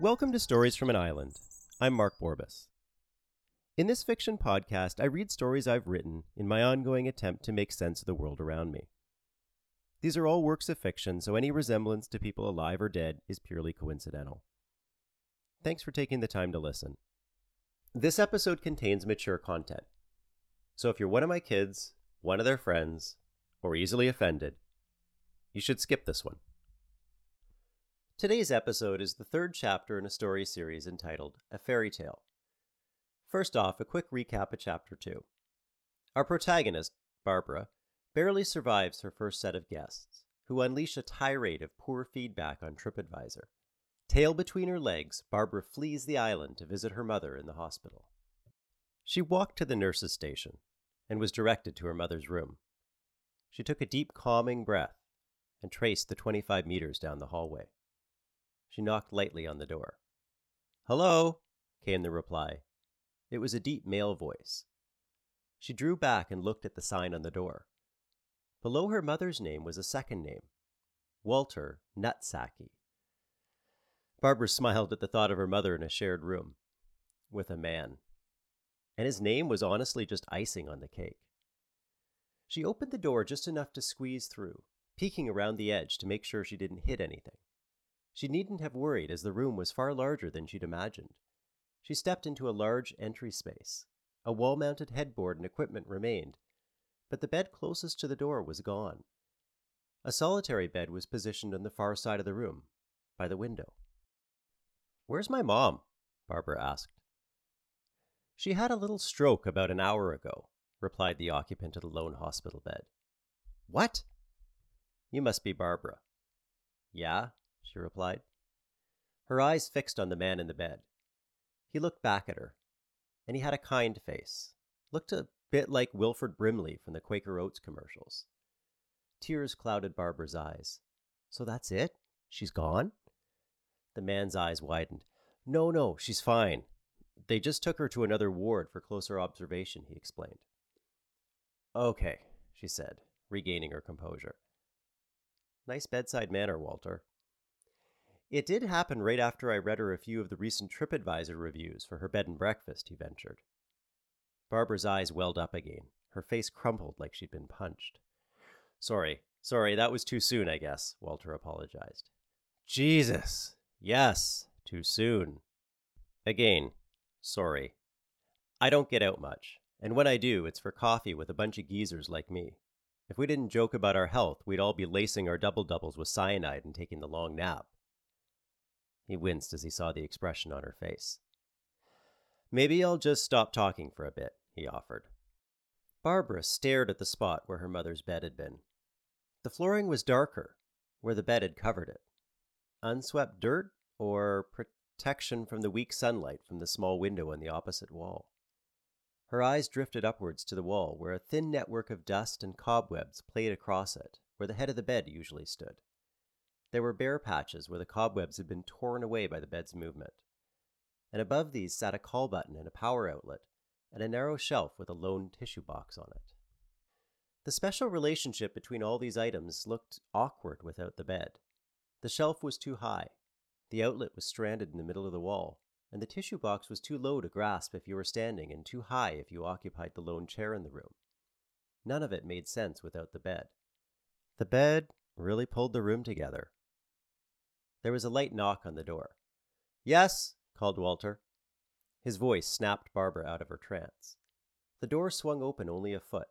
Welcome to Stories from an Island. I'm Mark Borbus. In this fiction podcast, I read stories I've written in my ongoing attempt to make sense of the world around me. These are all works of fiction, so any resemblance to people alive or dead is purely coincidental. Thanks for taking the time to listen. This episode contains mature content. So if you're one of my kids, one of their friends, or easily offended, you should skip this one. Today's episode is the third chapter in a story series entitled A Ferry Tale. First off, a quick recap of Chapter 2. Our protagonist, Barbara, barely survives her first set of guests, who unleash a tirade of poor feedback on TripAdvisor. Tail between her legs, Barbara flees the island to visit her mother in the hospital. She walked to the nurse's station and was directed to her mother's room. She took a deep, calming breath and traced the 25 meters down the hallway. She knocked lightly on the door. Hello, came the reply. It was a deep male voice. She drew back and looked at the sign on the door. Below her mother's name was a second name Walter Nutsaki. Barbara smiled at the thought of her mother in a shared room with a man. And his name was honestly just icing on the cake. She opened the door just enough to squeeze through, peeking around the edge to make sure she didn't hit anything. She needn't have worried, as the room was far larger than she'd imagined. She stepped into a large entry space. A wall mounted headboard and equipment remained, but the bed closest to the door was gone. A solitary bed was positioned on the far side of the room, by the window. Where's my mom? Barbara asked. She had a little stroke about an hour ago, replied the occupant of the lone hospital bed. What? You must be Barbara. Yeah, she replied. Her eyes fixed on the man in the bed. He looked back at her, and he had a kind face. Looked a bit like Wilford Brimley from the Quaker Oats commercials. Tears clouded Barbara's eyes. So that's it? She's gone? The man's eyes widened. No, no, she's fine. They just took her to another ward for closer observation, he explained. Okay, she said, regaining her composure. Nice bedside manner, Walter. It did happen right after I read her a few of the recent TripAdvisor reviews for her bed and breakfast, he ventured. Barbara's eyes welled up again. Her face crumpled like she'd been punched. Sorry, sorry, that was too soon, I guess, Walter apologized. Jesus, Yes, too soon. Again, sorry. I don't get out much, and when I do, it's for coffee with a bunch of geezers like me. If we didn't joke about our health, we'd all be lacing our double doubles with cyanide and taking the long nap. He winced as he saw the expression on her face. Maybe I'll just stop talking for a bit, he offered. Barbara stared at the spot where her mother's bed had been. The flooring was darker, where the bed had covered it unswept dirt or protection from the weak sunlight from the small window on the opposite wall. Her eyes drifted upwards to the wall, where a thin network of dust and cobwebs played across it, where the head of the bed usually stood. There were bare patches where the cobwebs had been torn away by the bed's movement. And above these sat a call button and a power outlet, and a narrow shelf with a lone tissue box on it. The special relationship between all these items looked awkward without the bed. The shelf was too high, the outlet was stranded in the middle of the wall, and the tissue box was too low to grasp if you were standing and too high if you occupied the lone chair in the room. None of it made sense without the bed. The bed really pulled the room together. There was a light knock on the door. Yes, called Walter. His voice snapped Barbara out of her trance. The door swung open only a foot.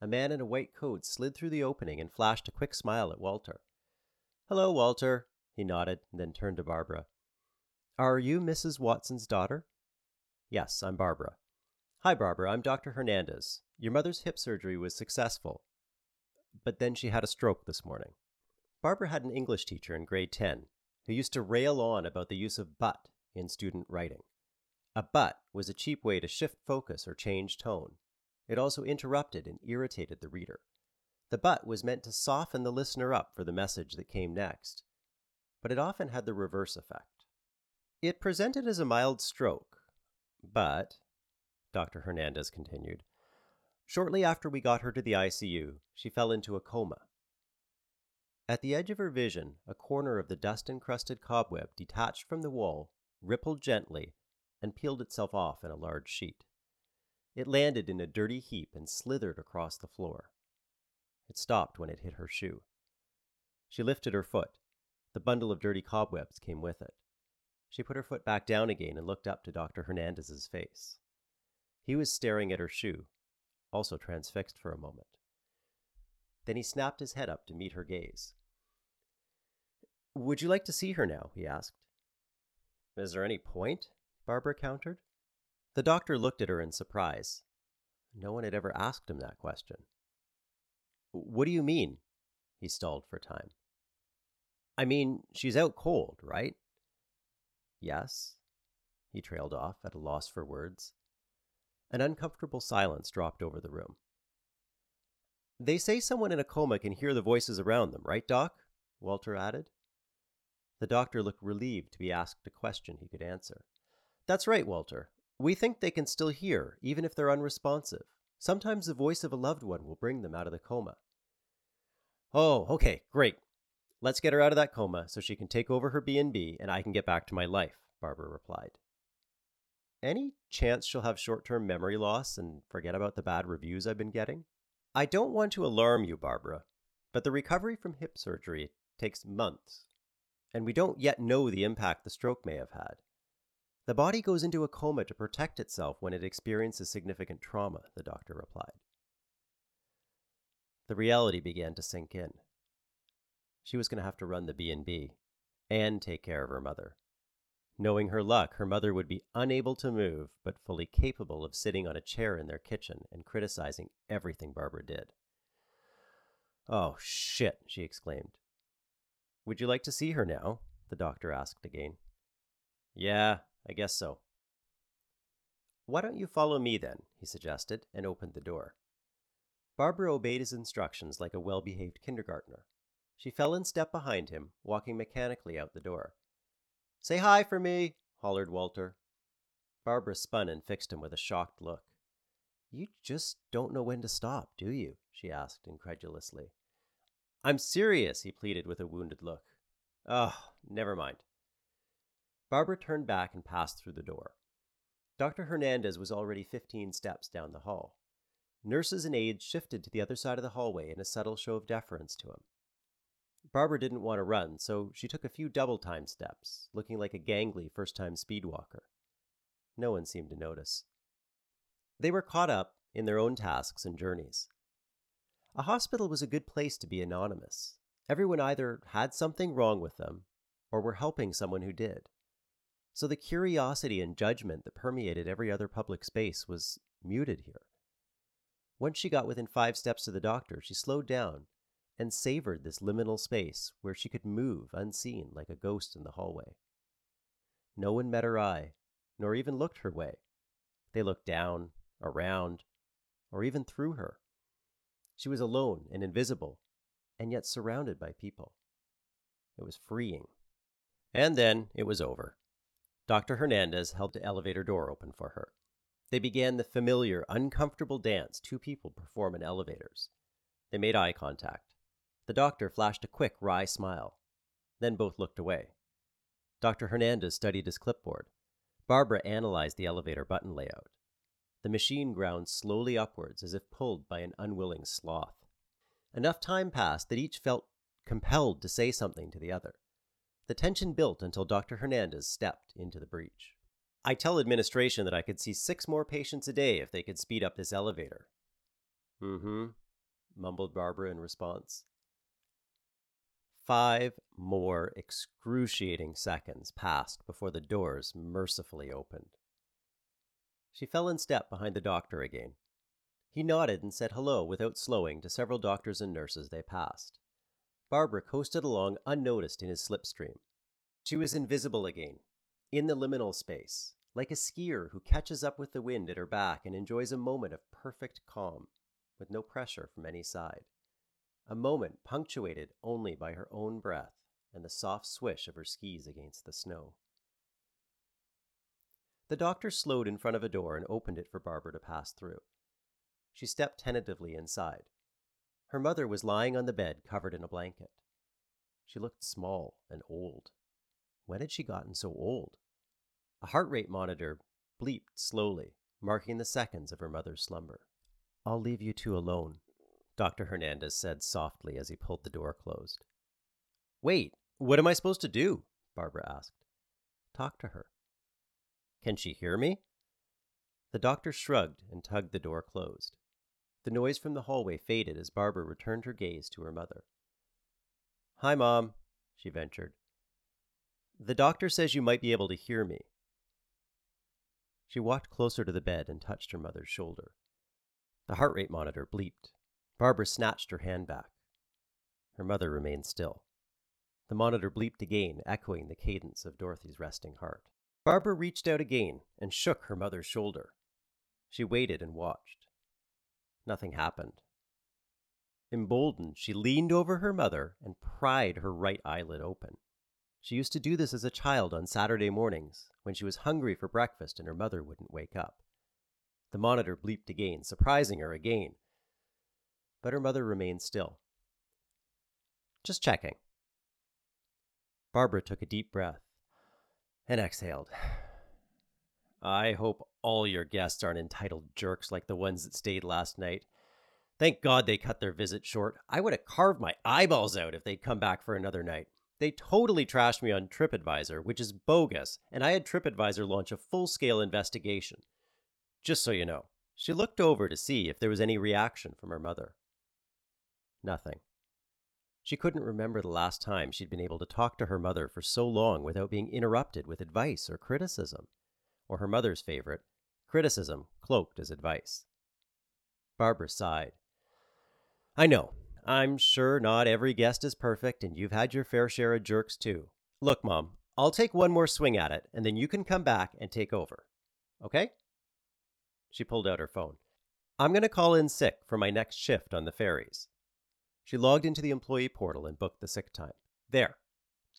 A man in a white coat slid through the opening and flashed a quick smile at Walter. Hello, Walter. He nodded, and then turned to Barbara. Are you Mrs. Watson's daughter? Yes, I'm Barbara. Hi, Barbara. I'm Dr. Hernandez. Your mother's hip surgery was successful, but then she had a stroke this morning. Barbara had an English teacher in grade 10 who used to rail on about the use of but in student writing. A but was a cheap way to shift focus or change tone. It also interrupted and irritated the reader. The but was meant to soften the listener up for the message that came next, but it often had the reverse effect. It presented as a mild stroke, but, Dr. Hernandez continued, shortly after we got her to the ICU, she fell into a coma. At the edge of her vision, a corner of the dust encrusted cobweb detached from the wall, rippled gently, and peeled itself off in a large sheet. It landed in a dirty heap and slithered across the floor. It stopped when it hit her shoe. She lifted her foot. The bundle of dirty cobwebs came with it. She put her foot back down again and looked up to Dr. Hernandez's face. He was staring at her shoe, also transfixed for a moment. Then he snapped his head up to meet her gaze. Would you like to see her now? he asked. Is there any point? Barbara countered. The doctor looked at her in surprise. No one had ever asked him that question. What do you mean? He stalled for time. I mean, she's out cold, right? Yes. He trailed off, at a loss for words. An uncomfortable silence dropped over the room. They say someone in a coma can hear the voices around them, right, Doc? Walter added. The doctor looked relieved to be asked a question he could answer. That's right, Walter. We think they can still hear, even if they're unresponsive. Sometimes the voice of a loved one will bring them out of the coma. Oh, okay, great. Let's get her out of that coma so she can take over her B&B and I can get back to my life, Barbara replied. Any chance she'll have short-term memory loss and forget about the bad reviews I've been getting? I don't want to alarm you, Barbara, but the recovery from hip surgery takes months, and we don't yet know the impact the stroke may have had. The body goes into a coma to protect itself when it experiences significant trauma, the doctor replied. The reality began to sink in. She was going to have to run the B&B and take care of her mother. Knowing her luck, her mother would be unable to move, but fully capable of sitting on a chair in their kitchen and criticizing everything Barbara did. Oh, shit, she exclaimed. Would you like to see her now? the doctor asked again. Yeah, I guess so. Why don't you follow me then? he suggested, and opened the door. Barbara obeyed his instructions like a well behaved kindergartner. She fell in step behind him, walking mechanically out the door. Say hi for me, hollered Walter. Barbara spun and fixed him with a shocked look. You just don't know when to stop, do you? she asked incredulously. I'm serious, he pleaded with a wounded look. Oh, never mind. Barbara turned back and passed through the door. Dr. Hernandez was already 15 steps down the hall. Nurses and aides shifted to the other side of the hallway in a subtle show of deference to him. Barbara didn't want to run, so she took a few double time steps, looking like a gangly first time speed walker. No one seemed to notice. They were caught up in their own tasks and journeys. A hospital was a good place to be anonymous. Everyone either had something wrong with them or were helping someone who did. So the curiosity and judgment that permeated every other public space was muted here. Once she got within five steps of the doctor, she slowed down and savored this liminal space where she could move unseen like a ghost in the hallway. No one met her eye, nor even looked her way. They looked down, around, or even through her. She was alone and invisible, and yet surrounded by people. It was freeing. And then it was over. Dr. Hernandez held the elevator door open for her. They began the familiar, uncomfortable dance two people perform in elevators. They made eye contact. The doctor flashed a quick, wry smile. Then both looked away. Dr. Hernandez studied his clipboard. Barbara analyzed the elevator button layout. The machine ground slowly upwards as if pulled by an unwilling sloth. Enough time passed that each felt compelled to say something to the other. The tension built until Dr. Hernandez stepped into the breach. I tell administration that I could see six more patients a day if they could speed up this elevator. Mm hmm, mumbled Barbara in response. Five more excruciating seconds passed before the doors mercifully opened. She fell in step behind the doctor again. He nodded and said hello without slowing to several doctors and nurses they passed. Barbara coasted along unnoticed in his slipstream. She was invisible again, in the liminal space, like a skier who catches up with the wind at her back and enjoys a moment of perfect calm, with no pressure from any side. A moment punctuated only by her own breath and the soft swish of her skis against the snow. The doctor slowed in front of a door and opened it for Barbara to pass through. She stepped tentatively inside. Her mother was lying on the bed covered in a blanket. She looked small and old. When had she gotten so old? A heart rate monitor bleeped slowly, marking the seconds of her mother's slumber. I'll leave you two alone, Dr. Hernandez said softly as he pulled the door closed. Wait, what am I supposed to do? Barbara asked. Talk to her. Can she hear me? The doctor shrugged and tugged the door closed. The noise from the hallway faded as Barbara returned her gaze to her mother. Hi, Mom, she ventured. The doctor says you might be able to hear me. She walked closer to the bed and touched her mother's shoulder. The heart rate monitor bleeped. Barbara snatched her hand back. Her mother remained still. The monitor bleeped again, echoing the cadence of Dorothy's resting heart. Barbara reached out again and shook her mother's shoulder. She waited and watched. Nothing happened. Emboldened, she leaned over her mother and pried her right eyelid open. She used to do this as a child on Saturday mornings when she was hungry for breakfast and her mother wouldn't wake up. The monitor bleeped again, surprising her again. But her mother remained still. Just checking. Barbara took a deep breath and exhaled. I hope all your guests aren't entitled jerks like the ones that stayed last night. Thank God they cut their visit short. I would have carved my eyeballs out if they'd come back for another night. They totally trashed me on TripAdvisor, which is bogus, and I had TripAdvisor launch a full scale investigation. Just so you know, she looked over to see if there was any reaction from her mother. Nothing. She couldn't remember the last time she'd been able to talk to her mother for so long without being interrupted with advice or criticism, or her mother's favorite, criticism cloaked as advice. Barbara sighed. I know, I'm sure not every guest is perfect, and you've had your fair share of jerks too. Look, Mom, I'll take one more swing at it, and then you can come back and take over. Okay? She pulled out her phone. I'm going to call in sick for my next shift on the ferries. She logged into the employee portal and booked the sick time. There.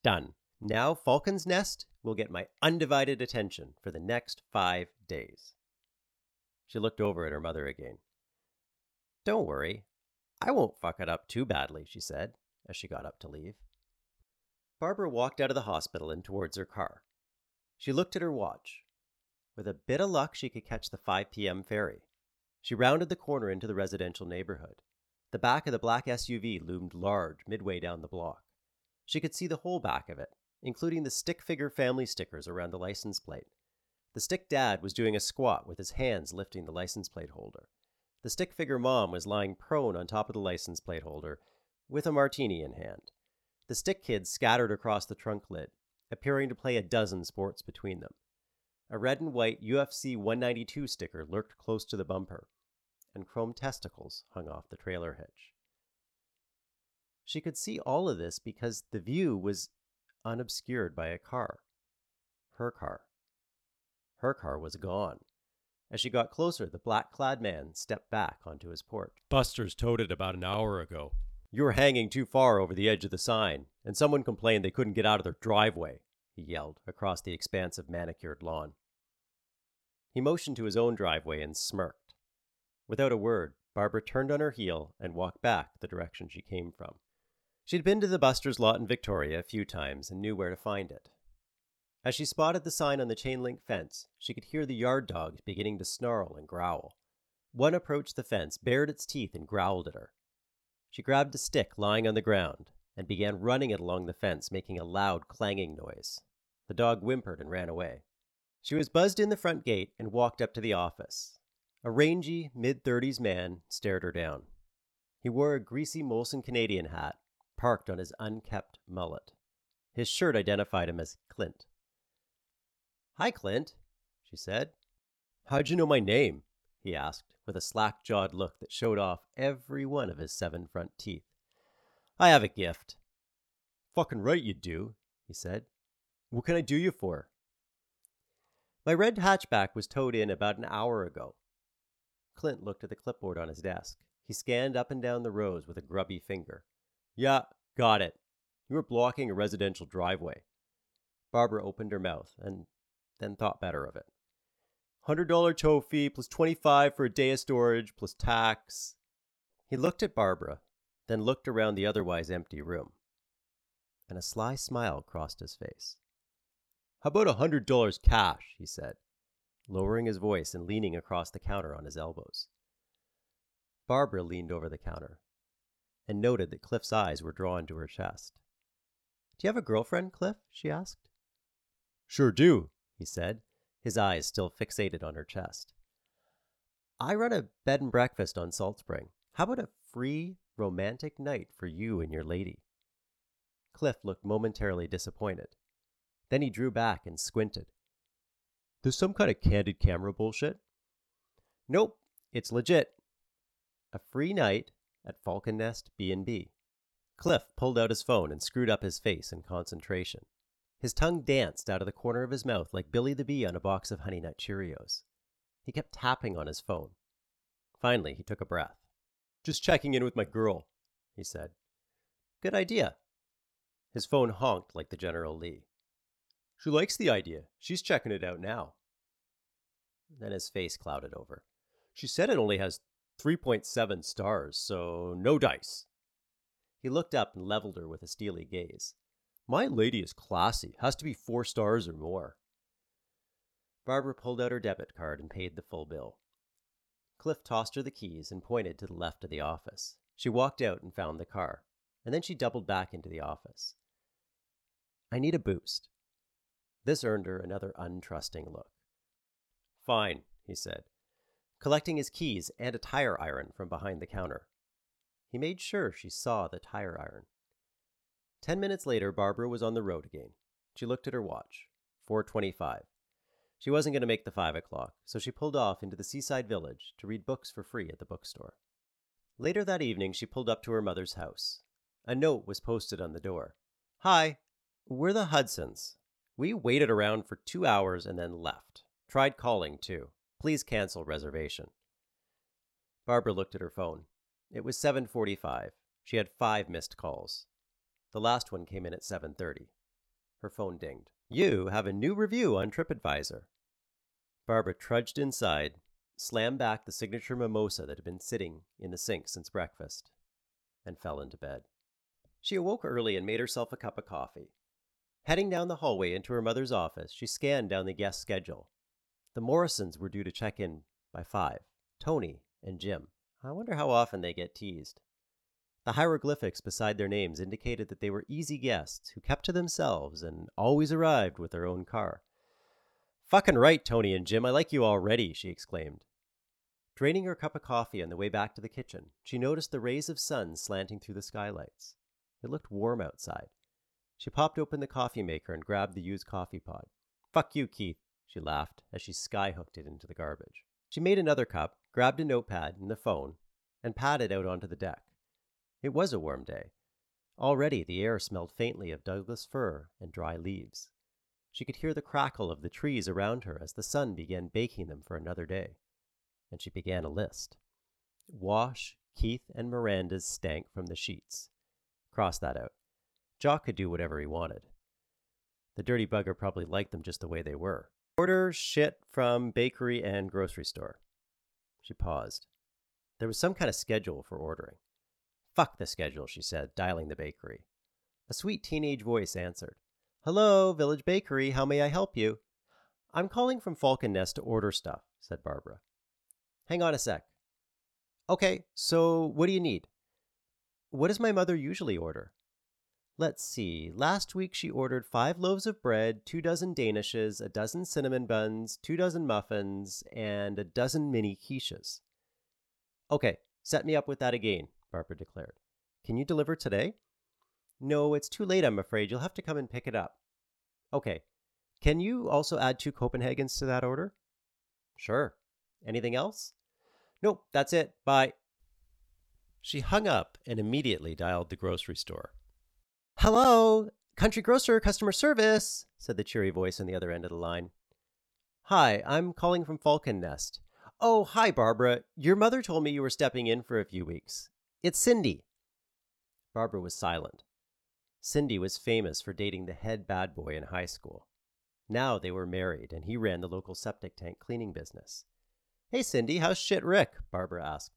Done. Now Falcon's Nest will get my undivided attention for the next five days. She looked over at her mother again. Don't worry, I won't fuck it up too badly, she said, as she got up to leave. Barbara walked out of the hospital and towards her car. She looked at her watch. With a bit of luck, she could catch the 5 p.m. ferry. She rounded the corner into the residential neighborhood. The back of the black SUV loomed large midway down the block. She could see the whole back of it, including the stick figure family stickers around the license plate. The stick dad was doing a squat with his hands lifting the license plate holder. The stick figure mom was lying prone on top of the license plate holder with a martini in hand. The stick kids scattered across the trunk lid, appearing to play a dozen sports between them. A red and white UFC 192 sticker lurked close to the bumper, and chrome testicles hung off the trailer hitch. She could see all of this because the view was unobscured by a car. Her car. Her car was gone. As she got closer, the black clad man stepped back onto his porch. Buster's towed it about an hour ago. You were hanging too far over the edge of the sign, and someone complained they couldn't get out of their driveway, he yelled across the expanse of manicured lawn. He motioned to his own driveway and smirked. Without a word, Barbara turned on her heel and walked back the direction she came from. She'd been to the Buster's lot in Victoria a few times and knew where to find it. As she spotted the sign on the chain link fence, she could hear the yard dogs beginning to snarl and growl. One approached the fence, bared its teeth, and growled at her. She grabbed a stick lying on the ground and began running it along the fence, making a loud clanging noise. The dog whimpered and ran away. She was buzzed in the front gate and walked up to the office. A rangy, mid 30s man stared her down. He wore a greasy Molson Canadian hat, parked on his unkept mullet. His shirt identified him as Clint. Hi, Clint, she said. How'd you know my name? he asked, with a slack jawed look that showed off every one of his seven front teeth. I have a gift. Fucking right you do, he said. What can I do you for? My red hatchback was towed in about an hour ago. Clint looked at the clipboard on his desk. He scanned up and down the rows with a grubby finger. Yeah, got it. You were blocking a residential driveway. Barbara opened her mouth, and then thought better of it. $100 tow fee plus 25 for a day of storage plus tax. He looked at Barbara, then looked around the otherwise empty room. and a sly smile crossed his face. How about a hundred dollars cash? he said, lowering his voice and leaning across the counter on his elbows. Barbara leaned over the counter and noted that Cliff's eyes were drawn to her chest. Do you have a girlfriend, Cliff? she asked. Sure do, he said, his eyes still fixated on her chest. I run a bed and breakfast on Salt Spring. How about a free, romantic night for you and your lady? Cliff looked momentarily disappointed. Then he drew back and squinted. Some kind of candid camera bullshit? Nope, it's legit. A free night at Falcon Nest B&B. Cliff pulled out his phone and screwed up his face in concentration. His tongue danced out of the corner of his mouth like Billy the Bee on a box of Honey Nut Cheerios. He kept tapping on his phone. Finally, he took a breath. Just checking in with my girl, he said. Good idea. His phone honked like the General Lee. She likes the idea. She's checking it out now. Then his face clouded over. She said it only has 3.7 stars, so no dice. He looked up and leveled her with a steely gaze. My lady is classy, has to be four stars or more. Barbara pulled out her debit card and paid the full bill. Cliff tossed her the keys and pointed to the left of the office. She walked out and found the car, and then she doubled back into the office. I need a boost. This earned her another untrusting look. Fine, he said, collecting his keys and a tire iron from behind the counter. He made sure she saw the tire iron. Ten minutes later, Barbara was on the road again. She looked at her watch. 425. She wasn't going to make the five o'clock, so she pulled off into the seaside village to read books for free at the bookstore. Later that evening, she pulled up to her mother's house. A note was posted on the door. Hi, we're the Hudsons. We waited around for two hours and then left. Tried calling, too. Please cancel reservation. Barbara looked at her phone. It was 7:45. She had 5 missed calls. The last one came in at 7:30. Her phone dinged. You have a new review on TripAdvisor. Barbara trudged inside, slammed back the signature mimosa that had been sitting in the sink since breakfast, and fell into bed. She awoke early and made herself a cup of coffee. Heading down the hallway into her mother's office, she scanned down the guest schedule. The Morrisons were due to check in by five Tony and Jim. I wonder how often they get teased. The hieroglyphics beside their names indicated that they were easy guests who kept to themselves and always arrived with their own car. Fucking right, Tony and Jim, I like you already, she exclaimed. Draining her cup of coffee on the way back to the kitchen, she noticed the rays of sun slanting through the skylights. It looked warm outside. She popped open the coffee maker and grabbed the used coffee pod. Fuck you, Keith, she laughed as she skyhooked it into the garbage. She made another cup, grabbed a notepad and the phone, and padded out onto the deck. It was a warm day. Already the air smelled faintly of Douglas fir and dry leaves. She could hear the crackle of the trees around her as the sun began baking them for another day. And she began a list. Wash, Keith, and Miranda's stank from the sheets. Cross that out. Jock could do whatever he wanted. The dirty bugger probably liked them just the way they were. Order shit from bakery and grocery store. She paused. There was some kind of schedule for ordering. Fuck the schedule, she said, dialing the bakery. A sweet teenage voice answered. Hello, Village Bakery. How may I help you? I'm calling from Falcon Nest to order stuff, said Barbara. Hang on a sec. Okay, so what do you need? What does my mother usually order? Let's see. Last week she ordered five loaves of bread, two dozen danishes, a dozen cinnamon buns, two dozen muffins, and a dozen mini quiches. Okay, set me up with that again, Barbara declared. Can you deliver today? No, it's too late, I'm afraid. You'll have to come and pick it up. Okay. Can you also add two Copenhagens to that order? Sure. Anything else? Nope, that's it. Bye. She hung up and immediately dialed the grocery store. Hello, Country Grocer customer service, said the cheery voice on the other end of the line. Hi, I'm calling from Falcon Nest. Oh, hi, Barbara. Your mother told me you were stepping in for a few weeks. It's Cindy. Barbara was silent. Cindy was famous for dating the head bad boy in high school. Now they were married, and he ran the local septic tank cleaning business. Hey, Cindy, how's shit Rick? Barbara asked.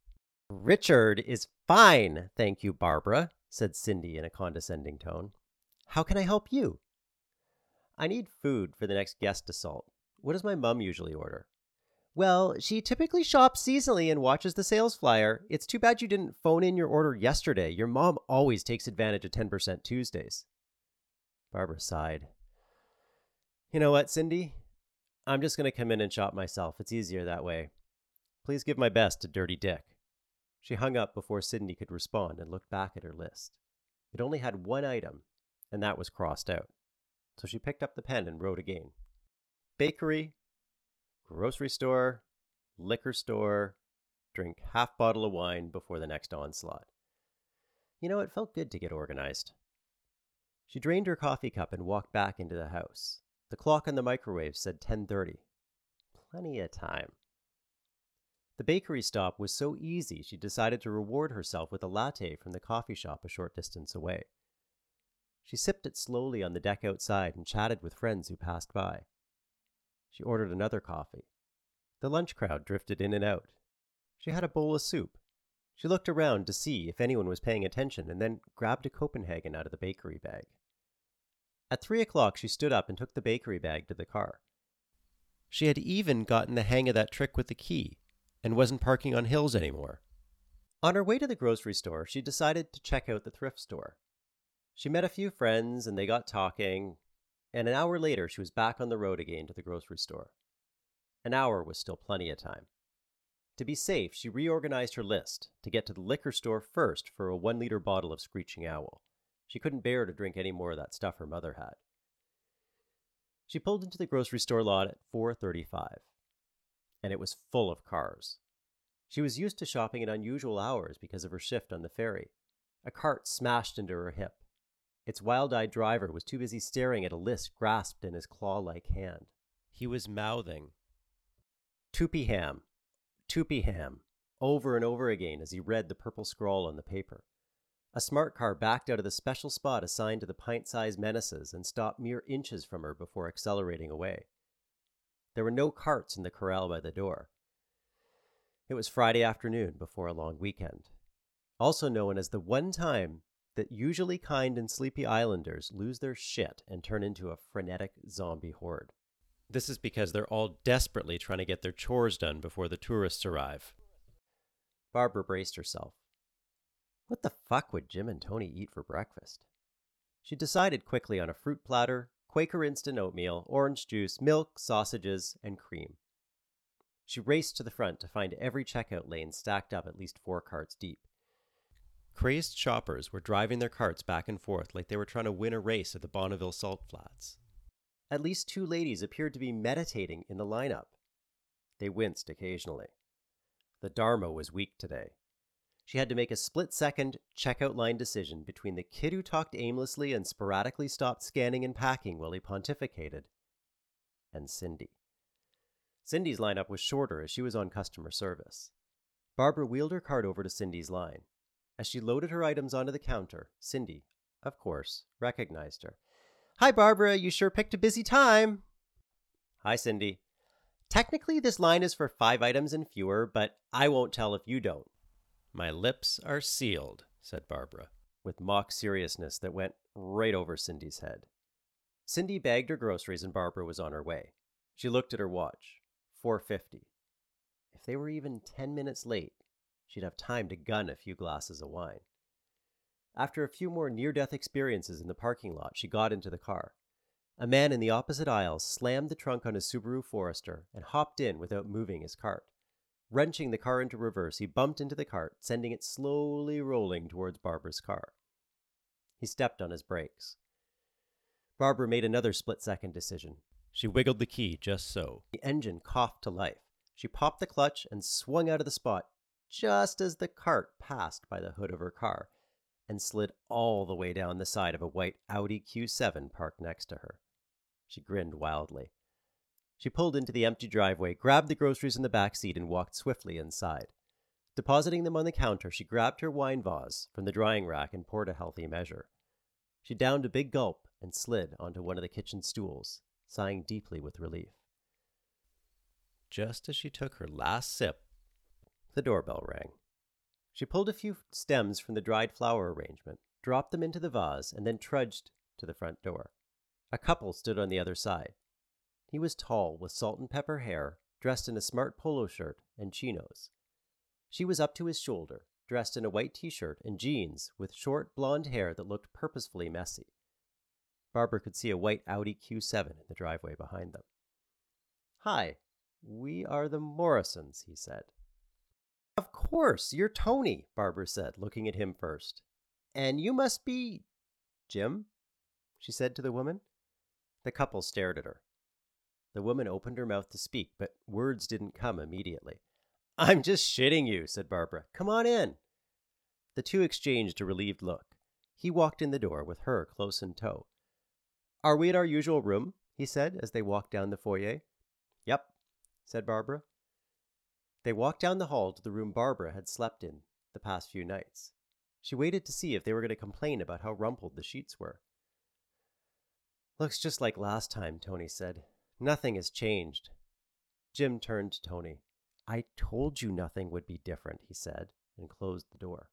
Richard is fine, thank you, Barbara, said Cindy in a condescending tone. How can I help you? I need food for the next guest assault. What does my mum usually order? Well, she typically shops seasonally and watches the sales flyer. It's too bad you didn't phone in your order yesterday. Your mom always takes advantage of 10% Tuesdays. Barbara sighed. You know what, Cindy? I'm just going to come in and shop myself. It's easier that way. Please give my best to Dirty Dick. She hung up before Cindy could respond and looked back at her list. It only had one item, and that was crossed out. So she picked up the pen and wrote again Bakery, grocery store, liquor store, drink half bottle of wine before the next onslaught. You know, it felt good to get organized. She drained her coffee cup and walked back into the house. The clock on the microwave said 10:30. Plenty of time. The bakery stop was so easy she decided to reward herself with a latte from the coffee shop a short distance away. She sipped it slowly on the deck outside and chatted with friends who passed by. She ordered another coffee. The lunch crowd drifted in and out. She had a bowl of soup. She looked around to see if anyone was paying attention and then grabbed a Copenhagen out of the bakery bag. At three o'clock, she stood up and took the bakery bag to the car. She had even gotten the hang of that trick with the key and wasn't parking on hills anymore. On her way to the grocery store, she decided to check out the thrift store. She met a few friends and they got talking, and an hour later she was back on the road again to the grocery store. An hour was still plenty of time. To be safe, she reorganized her list to get to the liquor store first for a one liter bottle of Screeching Owl. She couldn't bear to drink any more of that stuff her mother had. She pulled into the grocery store lot at 4:35, and it was full of cars. She was used to shopping at unusual hours because of her shift on the ferry. A cart smashed into her hip. Its wild-eyed driver was too busy staring at a list grasped in his claw-like hand. He was mouthing, "Toopy ham, Toopy ham," over and over again as he read the purple scrawl on the paper. A smart car backed out of the special spot assigned to the pint sized menaces and stopped mere inches from her before accelerating away. There were no carts in the corral by the door. It was Friday afternoon before a long weekend, also known as the one time that usually kind and sleepy islanders lose their shit and turn into a frenetic zombie horde. This is because they're all desperately trying to get their chores done before the tourists arrive. Barbara braced herself. What the fuck would Jim and Tony eat for breakfast? She decided quickly on a fruit platter, Quaker instant oatmeal, orange juice, milk, sausages, and cream. She raced to the front to find every checkout lane stacked up at least four carts deep. Crazed shoppers were driving their carts back and forth like they were trying to win a race at the Bonneville Salt Flats. At least two ladies appeared to be meditating in the lineup. They winced occasionally. The Dharma was weak today. She had to make a split second checkout line decision between the kid who talked aimlessly and sporadically stopped scanning and packing while he pontificated and Cindy. Cindy's lineup was shorter as she was on customer service. Barbara wheeled her cart over to Cindy's line. As she loaded her items onto the counter, Cindy, of course, recognized her. Hi, Barbara, you sure picked a busy time. Hi, Cindy. Technically, this line is for five items and fewer, but I won't tell if you don't. My lips are sealed, said Barbara, with mock seriousness that went right over Cindy's head. Cindy bagged her groceries and Barbara was on her way. She looked at her watch. 4:50. If they were even 10 minutes late, she'd have time to gun a few glasses of wine. After a few more near-death experiences in the parking lot, she got into the car. A man in the opposite aisle slammed the trunk on his Subaru Forester and hopped in without moving his cart. Wrenching the car into reverse, he bumped into the cart, sending it slowly rolling towards Barbara's car. He stepped on his brakes. Barbara made another split second decision. She wiggled the key just so. The engine coughed to life. She popped the clutch and swung out of the spot just as the cart passed by the hood of her car and slid all the way down the side of a white Audi Q7 parked next to her. She grinned wildly. She pulled into the empty driveway, grabbed the groceries in the back seat, and walked swiftly inside. Depositing them on the counter, she grabbed her wine vase from the drying rack and poured a healthy measure. She downed a big gulp and slid onto one of the kitchen stools, sighing deeply with relief. Just as she took her last sip, the doorbell rang. She pulled a few stems from the dried flower arrangement, dropped them into the vase, and then trudged to the front door. A couple stood on the other side. He was tall, with salt and pepper hair, dressed in a smart polo shirt and chinos. She was up to his shoulder, dressed in a white t shirt and jeans with short blonde hair that looked purposefully messy. Barbara could see a white Audi Q7 in the driveway behind them. Hi, we are the Morrisons, he said. Of course, you're Tony, Barbara said, looking at him first. And you must be. Jim? she said to the woman. The couple stared at her. The woman opened her mouth to speak, but words didn't come immediately. I'm just shitting you, said Barbara. Come on in. The two exchanged a relieved look. He walked in the door with her close in tow. Are we at our usual room? he said as they walked down the foyer. Yep, said Barbara. They walked down the hall to the room Barbara had slept in the past few nights. She waited to see if they were going to complain about how rumpled the sheets were. Looks just like last time, Tony said. Nothing has changed. Jim turned to Tony. I told you nothing would be different, he said, and closed the door.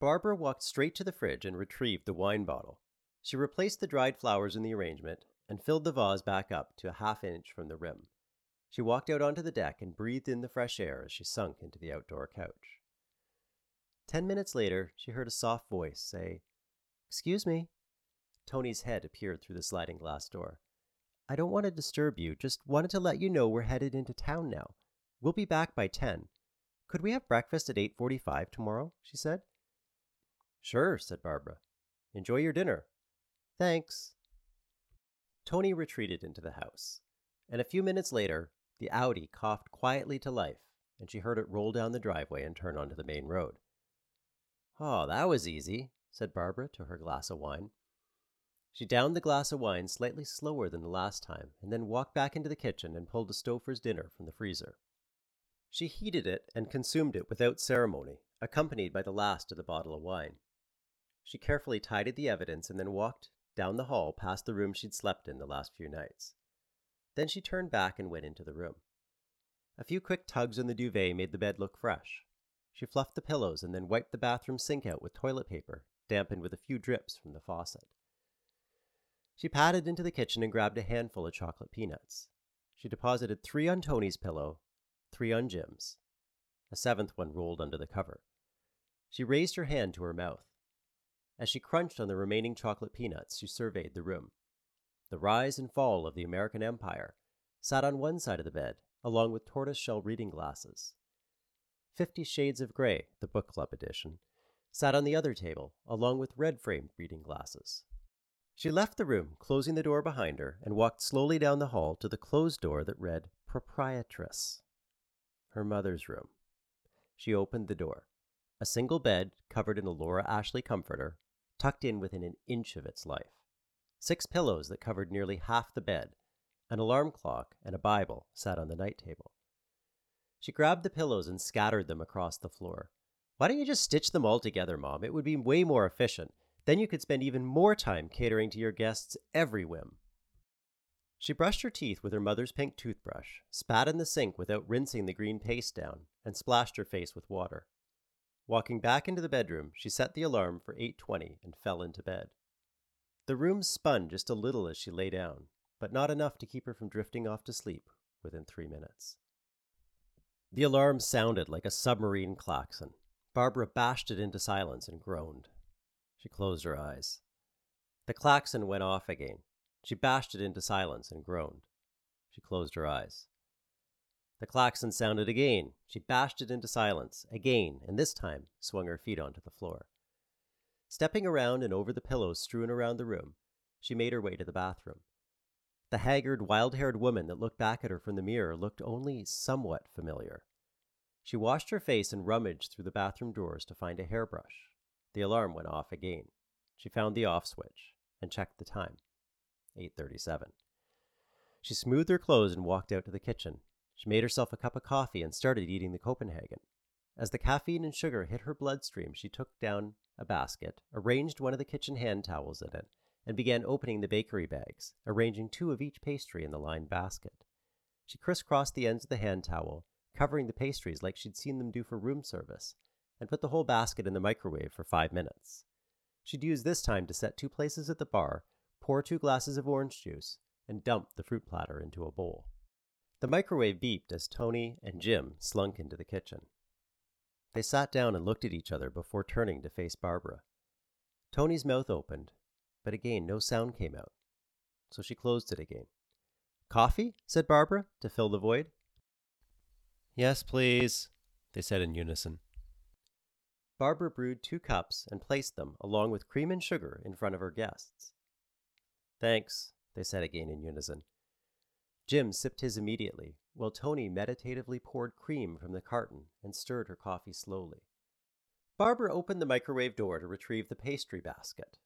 Barbara walked straight to the fridge and retrieved the wine bottle. She replaced the dried flowers in the arrangement and filled the vase back up to a half inch from the rim. She walked out onto the deck and breathed in the fresh air as she sunk into the outdoor couch. Ten minutes later, she heard a soft voice say, Excuse me. Tony's head appeared through the sliding glass door. I don't want to disturb you, just wanted to let you know we're headed into town now. We'll be back by 10. Could we have breakfast at 8:45 tomorrow? she said. Sure, said Barbara. Enjoy your dinner. Thanks. Tony retreated into the house, and a few minutes later, the Audi coughed quietly to life, and she heard it roll down the driveway and turn onto the main road. Oh, that was easy, said Barbara to her glass of wine. She downed the glass of wine slightly slower than the last time, and then walked back into the kitchen and pulled a Stouffer's dinner from the freezer. She heated it and consumed it without ceremony, accompanied by the last of the bottle of wine. She carefully tidied the evidence and then walked down the hall past the room she'd slept in the last few nights. Then she turned back and went into the room. A few quick tugs on the duvet made the bed look fresh, she fluffed the pillows and then wiped the bathroom sink out with toilet paper, dampened with a few drips from the faucet. She padded into the kitchen and grabbed a handful of chocolate peanuts. She deposited three on Tony's pillow, three on Jim's. A seventh one rolled under the cover. She raised her hand to her mouth. As she crunched on the remaining chocolate peanuts, she surveyed the room. The rise and fall of the American Empire sat on one side of the bed, along with tortoiseshell reading glasses. Fifty Shades of Grey, the book club edition, sat on the other table, along with red framed reading glasses. She left the room, closing the door behind her, and walked slowly down the hall to the closed door that read Proprietress. Her mother's room. She opened the door. A single bed, covered in a Laura Ashley comforter, tucked in within an inch of its life. Six pillows that covered nearly half the bed, an alarm clock, and a Bible sat on the night table. She grabbed the pillows and scattered them across the floor. Why don't you just stitch them all together, Mom? It would be way more efficient. Then you could spend even more time catering to your guests' every whim. She brushed her teeth with her mother's pink toothbrush, spat in the sink without rinsing the green paste down, and splashed her face with water. Walking back into the bedroom, she set the alarm for 8:20 and fell into bed. The room spun just a little as she lay down, but not enough to keep her from drifting off to sleep within 3 minutes. The alarm sounded like a submarine klaxon. Barbara bashed it into silence and groaned. She closed her eyes. The klaxon went off again. She bashed it into silence and groaned. She closed her eyes. The klaxon sounded again. She bashed it into silence again, and this time swung her feet onto the floor. Stepping around and over the pillows strewn around the room, she made her way to the bathroom. The haggard, wild haired woman that looked back at her from the mirror looked only somewhat familiar. She washed her face and rummaged through the bathroom drawers to find a hairbrush. The alarm went off again. She found the off switch and checked the time 8:37. She smoothed her clothes and walked out to the kitchen. She made herself a cup of coffee and started eating the Copenhagen. As the caffeine and sugar hit her bloodstream, she took down a basket, arranged one of the kitchen hand towels in it, and began opening the bakery bags, arranging two of each pastry in the lined basket. She crisscrossed the ends of the hand towel, covering the pastries like she'd seen them do for room service, and put the whole basket in the microwave for five minutes. She'd use this time to set two places at the bar, pour two glasses of orange juice, and dump the fruit platter into a bowl. The microwave beeped as Tony and Jim slunk into the kitchen. They sat down and looked at each other before turning to face Barbara. Tony's mouth opened, but again no sound came out, so she closed it again. Coffee? said Barbara, to fill the void. Yes, please, they said in unison. Barbara brewed two cups and placed them, along with cream and sugar, in front of her guests. Thanks, they said again in unison. Jim sipped his immediately, while Tony meditatively poured cream from the carton and stirred her coffee slowly. Barbara opened the microwave door to retrieve the pastry basket.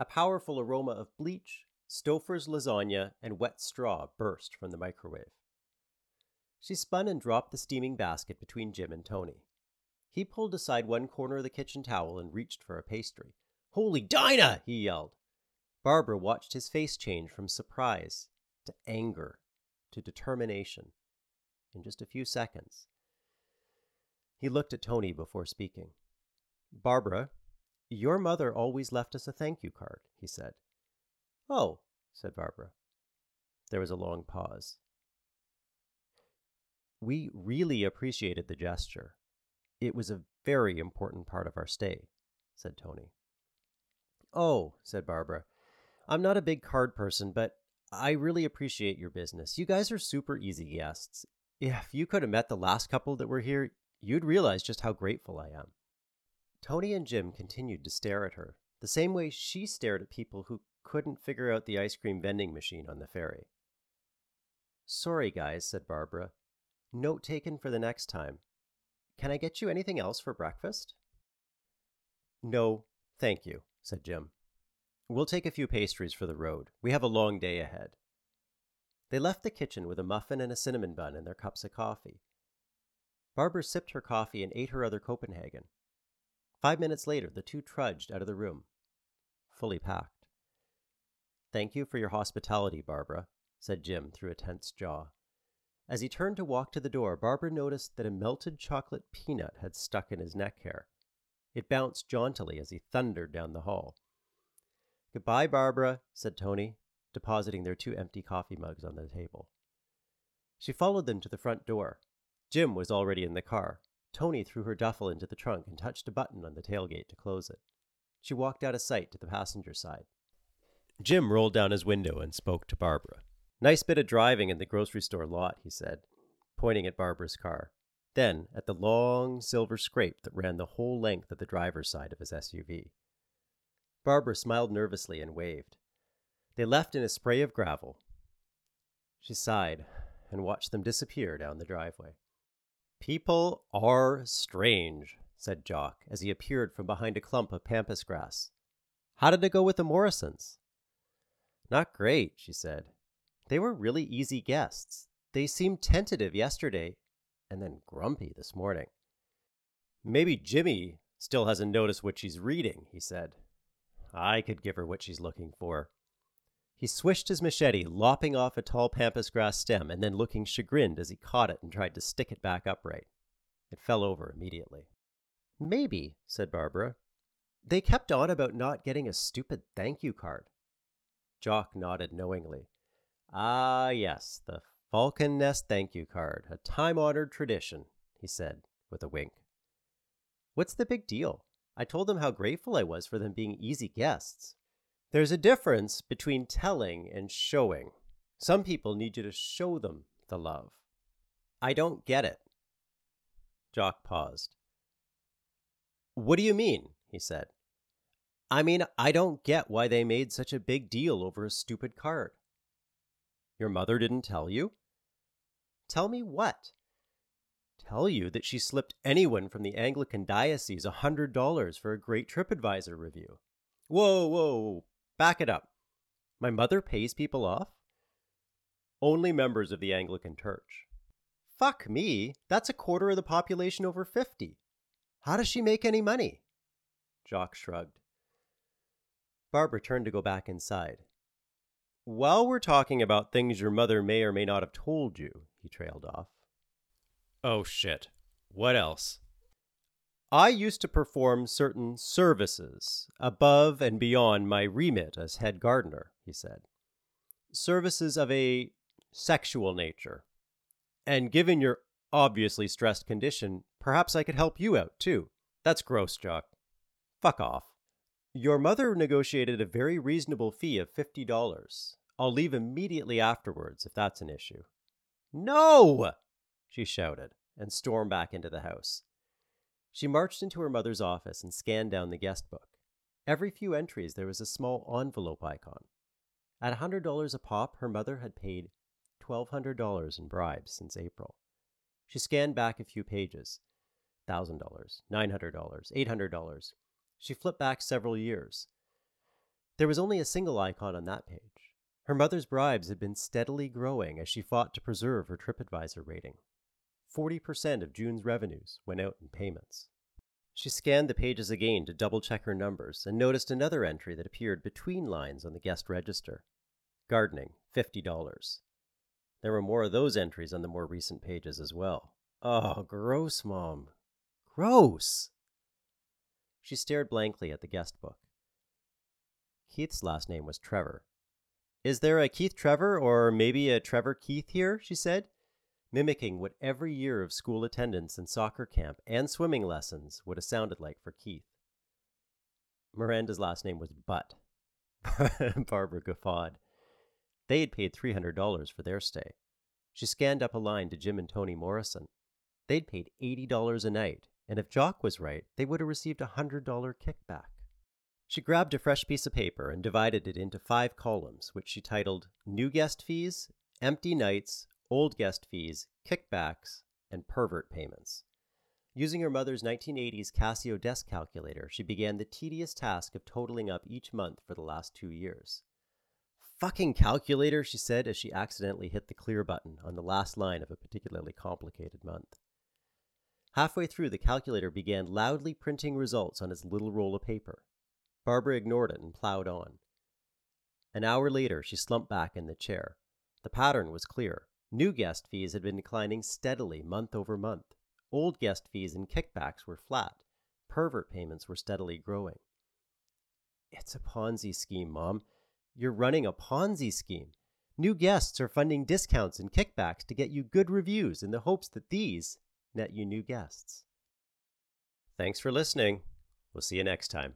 A powerful aroma of bleach, Stouffer's lasagna, and wet straw burst from the microwave. She spun and dropped the steaming basket between Jim and Tony. He pulled aside one corner of the kitchen towel and reached for a pastry. Holy Dinah! he yelled. Barbara watched his face change from surprise to anger to determination in just a few seconds. He looked at Tony before speaking. Barbara, your mother always left us a thank you card, he said. Oh, said Barbara. There was a long pause. We really appreciated the gesture. It was a very important part of our stay, said Tony. Oh, said Barbara. I'm not a big card person, but I really appreciate your business. You guys are super easy guests. If you could have met the last couple that were here, you'd realize just how grateful I am. Tony and Jim continued to stare at her, the same way she stared at people who couldn't figure out the ice cream vending machine on the ferry. Sorry, guys, said Barbara. Note taken for the next time. Can I get you anything else for breakfast? No, thank you, said Jim. We'll take a few pastries for the road. We have a long day ahead. They left the kitchen with a muffin and a cinnamon bun and their cups of coffee. Barbara sipped her coffee and ate her other Copenhagen. Five minutes later, the two trudged out of the room, fully packed. Thank you for your hospitality, Barbara, said Jim through a tense jaw. As he turned to walk to the door, Barbara noticed that a melted chocolate peanut had stuck in his neck hair. It bounced jauntily as he thundered down the hall. Goodbye, Barbara, said Tony, depositing their two empty coffee mugs on the table. She followed them to the front door. Jim was already in the car. Tony threw her duffel into the trunk and touched a button on the tailgate to close it. She walked out of sight to the passenger side. Jim rolled down his window and spoke to Barbara. Nice bit of driving in the grocery store lot, he said, pointing at Barbara's car, then at the long silver scrape that ran the whole length of the driver's side of his SUV. Barbara smiled nervously and waved. They left in a spray of gravel. She sighed and watched them disappear down the driveway. People are strange, said Jock as he appeared from behind a clump of pampas grass. How did it go with the Morrisons? Not great, she said. They were really easy guests. They seemed tentative yesterday and then grumpy this morning. Maybe Jimmy still hasn't noticed what she's reading, he said. I could give her what she's looking for. He swished his machete, lopping off a tall pampas grass stem and then looking chagrined as he caught it and tried to stick it back upright. It fell over immediately. Maybe, said Barbara. They kept on about not getting a stupid thank you card. Jock nodded knowingly. Ah, yes, the Falcon Nest thank you card, a time honored tradition, he said with a wink. What's the big deal? I told them how grateful I was for them being easy guests. There's a difference between telling and showing. Some people need you to show them the love. I don't get it. Jock paused. What do you mean? he said. I mean, I don't get why they made such a big deal over a stupid card. Your mother didn't tell you? Tell me what? tell you that she slipped anyone from the Anglican diocese a hundred dollars for a great TripAdvisor review. Whoa, whoa, back it up. My mother pays people off? Only members of the Anglican Church. Fuck me, that's a quarter of the population over 50. How does she make any money? Jock shrugged. Barbara turned to go back inside. While we're talking about things your mother may or may not have told you, he trailed off, Oh shit. What else? I used to perform certain services above and beyond my remit as head gardener, he said. Services of a sexual nature. And given your obviously stressed condition, perhaps I could help you out too. That's gross, Jock. Fuck off. Your mother negotiated a very reasonable fee of $50. I'll leave immediately afterwards if that's an issue. No! she shouted and stormed back into the house. She marched into her mother's office and scanned down the guest book. Every few entries, there was a small envelope icon. At a $100 a pop, her mother had paid $1,200 in bribes since April. She scanned back a few pages $1,000, $900, $800. She flipped back several years. There was only a single icon on that page. Her mother's bribes had been steadily growing as she fought to preserve her TripAdvisor rating. 40% of June's revenues went out in payments. She scanned the pages again to double check her numbers and noticed another entry that appeared between lines on the guest register Gardening, $50. There were more of those entries on the more recent pages as well. Oh, gross, Mom. Gross! She stared blankly at the guest book. Keith's last name was Trevor. Is there a Keith Trevor or maybe a Trevor Keith here? she said mimicking what every year of school attendance and soccer camp and swimming lessons would have sounded like for Keith. Miranda's last name was Butt. Barbara guffawed. They had paid $300 for their stay. She scanned up a line to Jim and Tony Morrison. They'd paid $80 a night, and if Jock was right, they would have received a $100 kickback. She grabbed a fresh piece of paper and divided it into five columns, which she titled New Guest Fees, Empty Nights, old guest fees, kickbacks, and pervert payments. Using her mother's 1980s Casio desk calculator, she began the tedious task of totaling up each month for the last two years. Fucking calculator, she said as she accidentally hit the clear button on the last line of a particularly complicated month. Halfway through, the calculator began loudly printing results on its little roll of paper. Barbara ignored it and plowed on. An hour later, she slumped back in the chair. The pattern was clear. New guest fees had been declining steadily month over month. Old guest fees and kickbacks were flat. Pervert payments were steadily growing. It's a Ponzi scheme, Mom. You're running a Ponzi scheme. New guests are funding discounts and kickbacks to get you good reviews in the hopes that these net you new guests. Thanks for listening. We'll see you next time.